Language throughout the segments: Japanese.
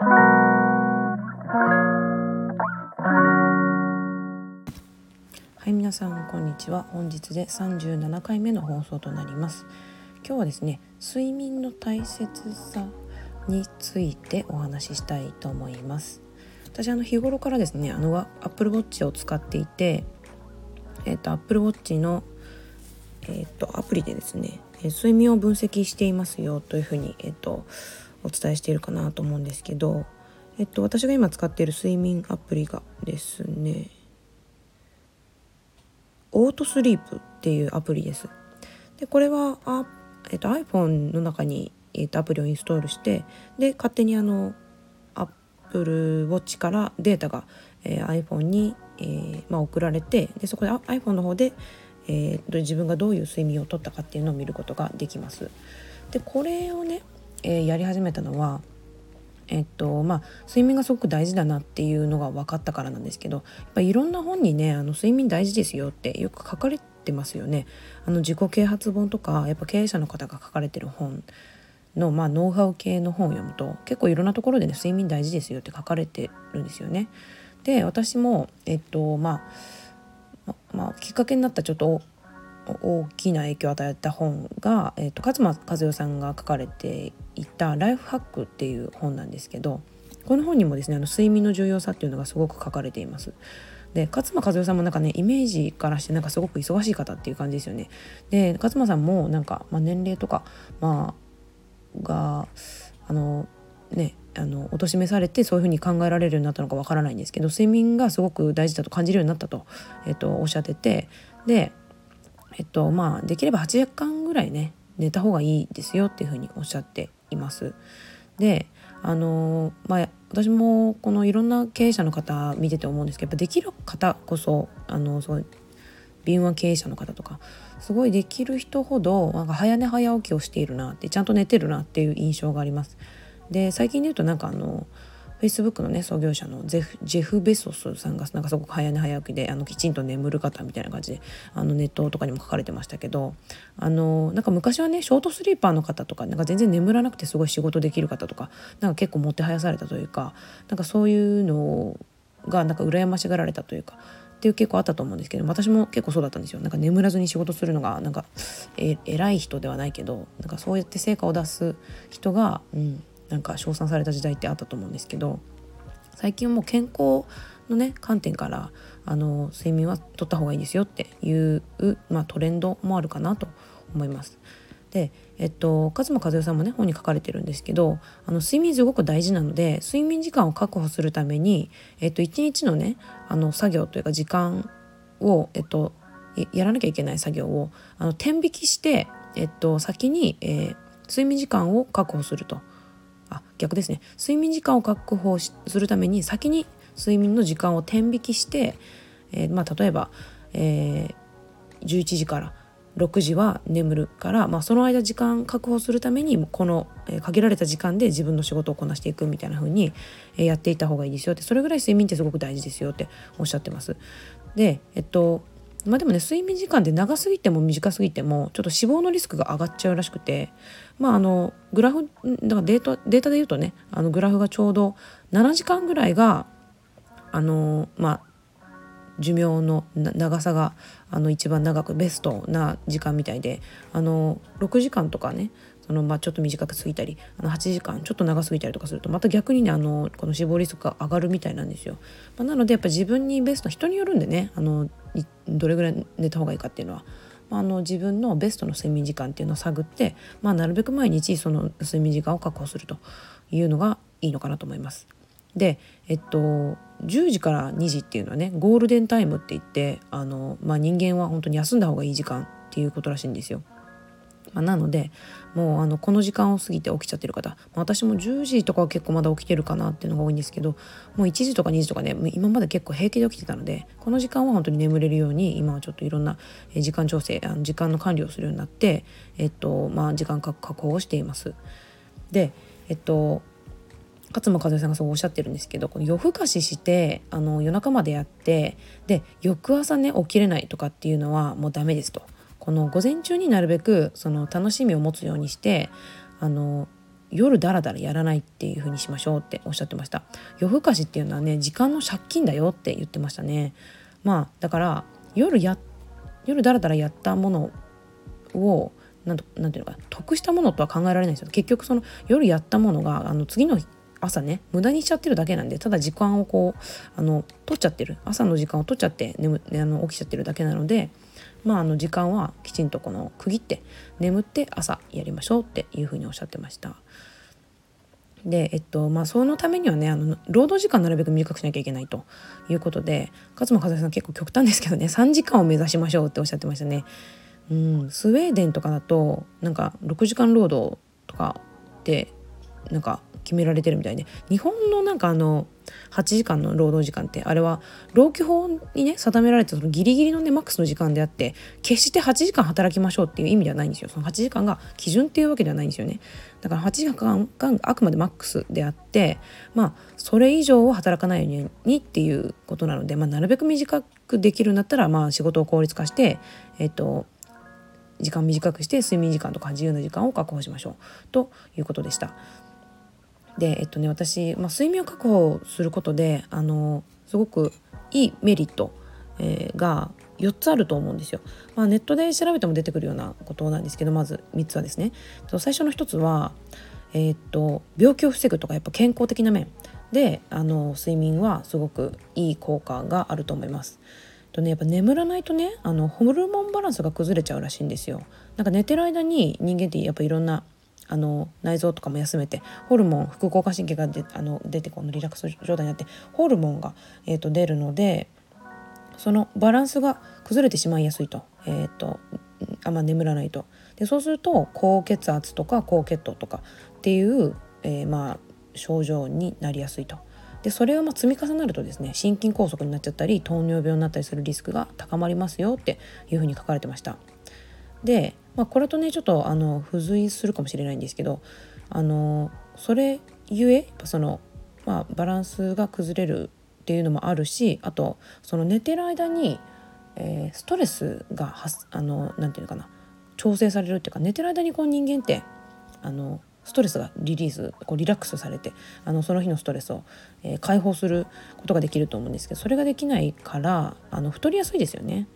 はい皆さんこんにちは。本日で37回目の放送となります。今日はですね睡眠の大切さについてお話ししたいと思います。私あの日頃からですねあの Apple Watch を使っていてえっ、ー、と Apple Watch のえっ、ー、とアプリでですね睡眠を分析していますよというふうにえっ、ー、とお伝えしているかなと思うんですけどえっと私が今使っている睡眠アプリがですねオートスリープっていうアプリです。でこれはあ、えっと、iPhone の中に、えっと、アプリをインストールしてで勝手にあの Apple Watch からデータが、えー、iPhone に、えーまあ、送られてでそこで iPhone の方で、えー、自分がどういう睡眠をとったかっていうのを見ることができます。でこれをね、えー、やり始めたのはえっとまあ、睡眠がすごく大事だなっていうのが分かったからなんですけどやっぱいろんな本にねあの睡眠大事ですよってよく書かれてますよね。あの自己啓発本とかやっぱ経営者の方が書かれてる本の、まあ、ノウハウ系の本を読むと結構いろんなところでね睡眠大事ですよって書かれてるんですよね。で私もえっとまあまあ、きっかけになったちょっと大きな影響を与えた本が、えーと、勝間和代さんが書かれていた「ライフハック」っていう本なんですけどこの本にもですねあの睡眠の重要さっていうのがすごく書かれています。で勝間和代さんもなんかねイメージからしてなんかすごく忙しい方っていう感じですよね。で勝間さんもなんか、まあ、年齢とか、まあ、があのねあの貶めされてそういうふうに考えられるようになったのかわからないんですけど睡眠がすごく大事だと感じるようになったと,、えっとおっしゃっててでえっとまあできれば8時間ぐらいね寝た方がいいですよっていうふうにおっしゃっています。であのまあ私もこのいろんな経営者の方見てて思うんですけどやっぱできる方こそあのすごい敏腕経営者の方とかすごいできる人ほどなんか早寝早起きをしているなってちゃんと寝てるなっていう印象があります。で最近で言うとなんかあの Facebook のね創業者のジェフ・ベソスさんがなんかすごく早寝早起きであのきちんと眠る方みたいな感じであのネットとかにも書かれてましたけどあのなんか昔はねショートスリーパーの方とかなんか全然眠らなくてすごい仕事できる方とかなんか結構もてはやされたというかなんかそういうのがなんか羨ましがられたというかっていう結構あったと思うんですけど私も結構そうだったんですよ。なんか眠らずに仕事するのがなんかえ偉い人ではないけどなんかそうやって成果を出す人が、うん、なんか称賛された時代ってあったと思うんですけど最近はもう健康のね観点からあの睡眠はとった方がいいですよっていう、まあ、トレンドもあるかなと思います。で、えっと、勝間和代さんもね本に書かれてるんですけどあの睡眠すごく大事なので睡眠時間を確保するために、えっと、一日のねあの作業というか時間を、えっと、やらなきゃいけない作業をあの天引きして、えっと、先に、えー、睡眠時間を確保すると。あ逆ですね睡眠時間を確保するために先に睡眠の時間を天引きして、えー、まあ、例えば、えー、11時から6時は眠るから、まあ、その間時間確保するためにこの、限られた時間で自分の仕事をこなしていくみたいな風に、やっていった方がいいですよってそれぐらい睡眠ってすごく大事ですよっておっしゃってます。でえっとまあでもね睡眠時間で長すぎても短すぎてもちょっと死亡のリスクが上がっちゃうらしくてまああのグラフだからデータデータで言うとねあのグラフがちょうど7時間ぐらいがあのまあ寿命の長さがあの一番長くベストな時間みたいであの6時間とかねそのまあちょっと短く過ぎたりあの8時間ちょっと長すぎたりとかするとまた逆にねあのこの死亡リスクが上がるみたいなんですよ。まあ、なのでやっぱ自分にベスト人によるんでねあのどれぐらい寝た方がいいかっていうのは。まあ、あの自分のベストの睡眠時間っていうのを探って、まあ、なるべく毎日その睡眠時間を確保するというのがいいのかなと思います。でえっと10時から2時っていうのはねゴールデンタイムって言ってあの、まあ、人間は本当に休んだ方がいい時間っていうことらしいんですよ。まあ、なのでもうあのこの時間を過ぎて起きちゃってる方、まあ、私も10時とかは結構まだ起きてるかなっていうのが多いんですけどもう1時とか2時とかね今まで結構平気で起きてたのでこの時間は本当に眠れるように今はちょっといろんな時間調整あの時間の管理をするようになって、えっとまあ、時間確保をしています。でえっと勝間和代さんがそうおっしゃってるんですけどこの夜更かししてあの夜中までやってで翌朝ね起きれないとかっていうのはもうダメですと。この午前中になるべくその楽しみを持つようにしてあの夜だらだらやらないっていう風にしましょうっておっしゃってました。夜更かしっていうのはね時間の借金だよって言ってましたね。まあだから夜や夜だらだらやったものをなんとなんていうのか得したものとは考えられないんですよ。結局その夜やったものがあの次の朝ね無駄にしちゃってるだけなんでただ時間をこうあの取っちゃってる。朝の時間を取っちゃって眠あの起きちゃってるだけなのでまああの時間はきちんとこの区切って眠って朝やりましょうっていうふうにおっしゃってました。でえっとまあそのためにはねあの労働時間なるべく短くしなきゃいけないということで勝間和代さん結構極端ですけどね 3時間を目指しましょうっておっしゃってましたね。うん、スウェーデンとかだとなんか6時間労働とかってなんか決められてるみたいで。日本のなんかあの8時間の労働時間ってあれは労基法にね定められたそのギリギリのねマックスの時間であって決して8時間働きましょうっていう意味ではないんですよ。その8時間が基準っていうわけではないんですよね。だから8時間があくまでマックスであってまあそれ以上を働かないようにっていうことなので、まあ、なるべく短くできるんだったらまあ仕事を効率化してえっと時間短くして睡眠時間とか自由な時間を確保しましょう。ということでした。でえっとね私、まあ、睡眠を確保することであのすごくいいメリット、えー、が4つあると思うんですよ。まあ、ネットで調べても出てくるようなことなんですけどまず3つはですね最初の1つは、えー、っと病気を防ぐとかやっぱ健康的な面であの睡眠はすごくいい効果があると思います。とねやっぱ眠らないとねあのホルモンバランスが崩れちゃうらしいんですよ。なんか寝てる間に人間ってやっぱいろんなあの内臓とかも休めてホルモン副交感神経がであの出てこのリラックス状態になってホルモンが、えーと、出るのでそのバランスが崩れてしまいやすいと,、えーと、あんま眠らないとでそうすると高血圧とか高血糖とかっていう、えー、まあ症状になりやすいと。でそれがま積み重なるとですね心筋梗塞になっちゃったり糖尿病になったりするリスクが高まりますよっていうふうに書かれてました。でまあ、これとねちょっとあの付随するかもしれないんですけどあのそれゆえその、まあ、バランスが崩れるっていうのもあるしあとその寝てる間に、えー、ストレスがあのなていうのかな調整されるっていうか寝てる間にこう人間ってあのストレスがリリースこうリラックスされてあのその日のストレスを、えー、解放することができると思うんですけどそれができないからあの太りやすいですよね。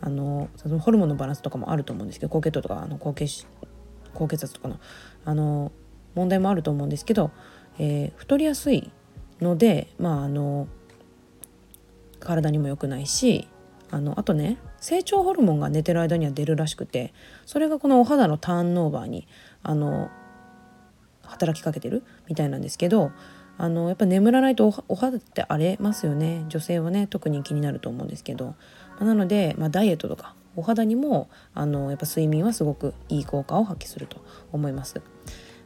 あのそのホルモンのバランスとかもあると思うんですけど高血糖とかあの高血高血圧とかのあの問題もあると思うんですけど、えー、太りやすいのでまああの体にも良くないしあのあとね成長ホルモンが寝てる間には出るらしくてそれがこのお肌のターンオーバーにあの働きかけてるみたいなんですけどあのやっぱ眠らないとお肌って荒れますよね。女性はね特に気になると思うんですけどなので、まあ、ダイエットとかお肌にもあのやっぱ睡眠はすごくいい効果を発揮すると思います。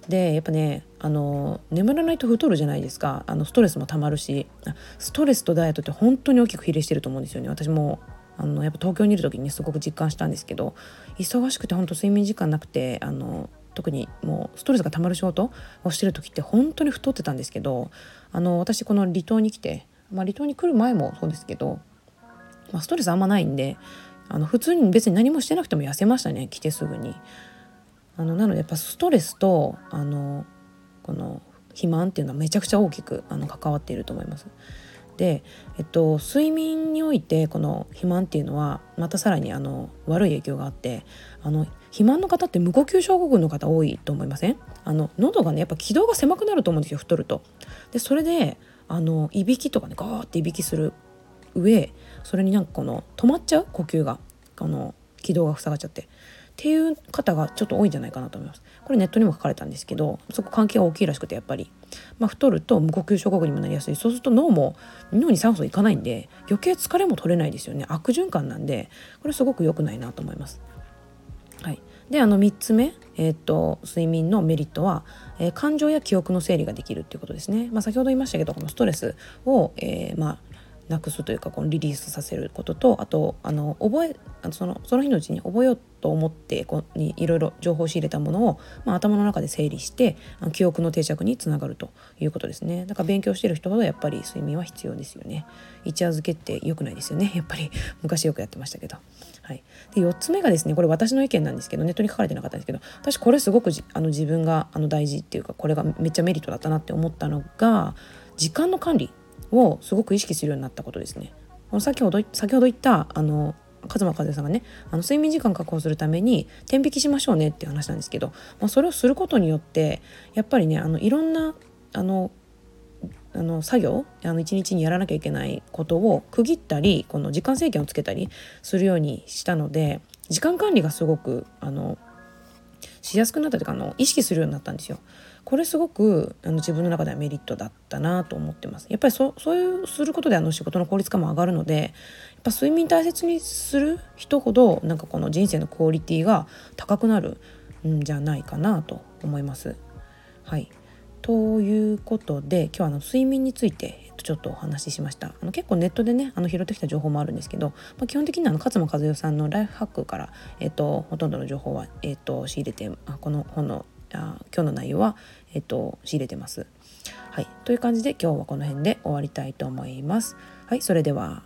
でやっぱねあの眠らないと太るじゃないですかあのストレスもたまるしストレスとダイエットって本当に大きく比例してると思うんですよね私もあのやっぱ東京にいる時にすごく実感したんですけど忙しくて本当睡眠時間なくてあの特にもうストレスがたまる仕事をしてる時って本当に太ってたんですけどあの私この離島に来て、まあ、離島に来る前もそうですけど、まあ、ストレスあんまないんであの普通に別に何もしてなくても痩せましたね来てすぐに。あのなのでやっぱストレスとあのこの肥満っていうのはめちゃくちゃ大きくあの関わっていると思います。で、えっと、睡眠においてこの肥満っていうのはまたさらにあの悪い影響があってあの肥満の方って無呼吸症候群の方多いと思いません？あの喉がねやっぱ気道が狭くなると思うんですよ太ると。でそれであのいびきとかねガーっていびきする上それになんかこの止まっちゃう？呼吸が。この気道が塞がっちゃって。っていう方がちょっと多いんじゃないかなと思います。これネットにも書かれたんですけどそこ関係が大きいらしくてやっぱり、まあ、太ると無呼吸症候群にもなりやすい。そうすると脳も脳に酸素いかないんで余計疲れも取れないですよね。悪循環なんでこれすごく良くないなと思います。はい、であの3つ目、えー、っと睡眠のメリットは、えー、感情や記憶の整理ができるっていうことですね。まあ、先ほど言いましたけどこのストレスを、えー、まあなくすというかこのリリースさせることとあとあの覚えそのその日のうちに覚えようと思ってこうにいろいろ情報を仕入れたものを、まあ、頭の中で整理してあの記憶の定着につながるということですね。だから勉強してる人ほどやっぱり睡眠は必要ですよね。一夜漬けって良くないですよね。やっぱり昔よくやってましたけど。はい。で4つ目がですねこれ私の意見なんですけどネットに書かれてなかったんですけど私これすごくあの自分があの大事っていうかこれがめっちゃメリットだったなって思ったのが時間の管理。をすごく意識するようになったことですね。先ほど先ほど言ったあの勝間和代さんがねあの睡眠時間確保するために天引きしましょうねっていう話なんですけど、まあ、それをすることによってやっぱりねあのいろんなあのあの作業あの一日にやらなきゃいけないことを区切ったりこの時間制限をつけたりするようにしたので時間管理がすごくあのしやすくなったというかあの意識するようになったんですよ。これすごくあの自分の中ではメリットだったなと思ってます。やっぱりそそういうすることであの仕事の効率化も上がるのでやっぱ睡眠大切にする人ほどなんかこの人生のクオリティが高くなるんじゃないかなと思います。はいということで今日はあの睡眠についてちょっとお話ししましたあの結構ネットでねあの拾ってきた情報もあるんですけど、まあ、基本的にはあの勝間和代さんのライフハックから、えっと、ほとんどの情報は、えっと、仕入れてあこの本のあ今日の内容は、えっと、仕入れてます。はい、という感じで今日はこの辺で終わりたいと思います。はい、それでは。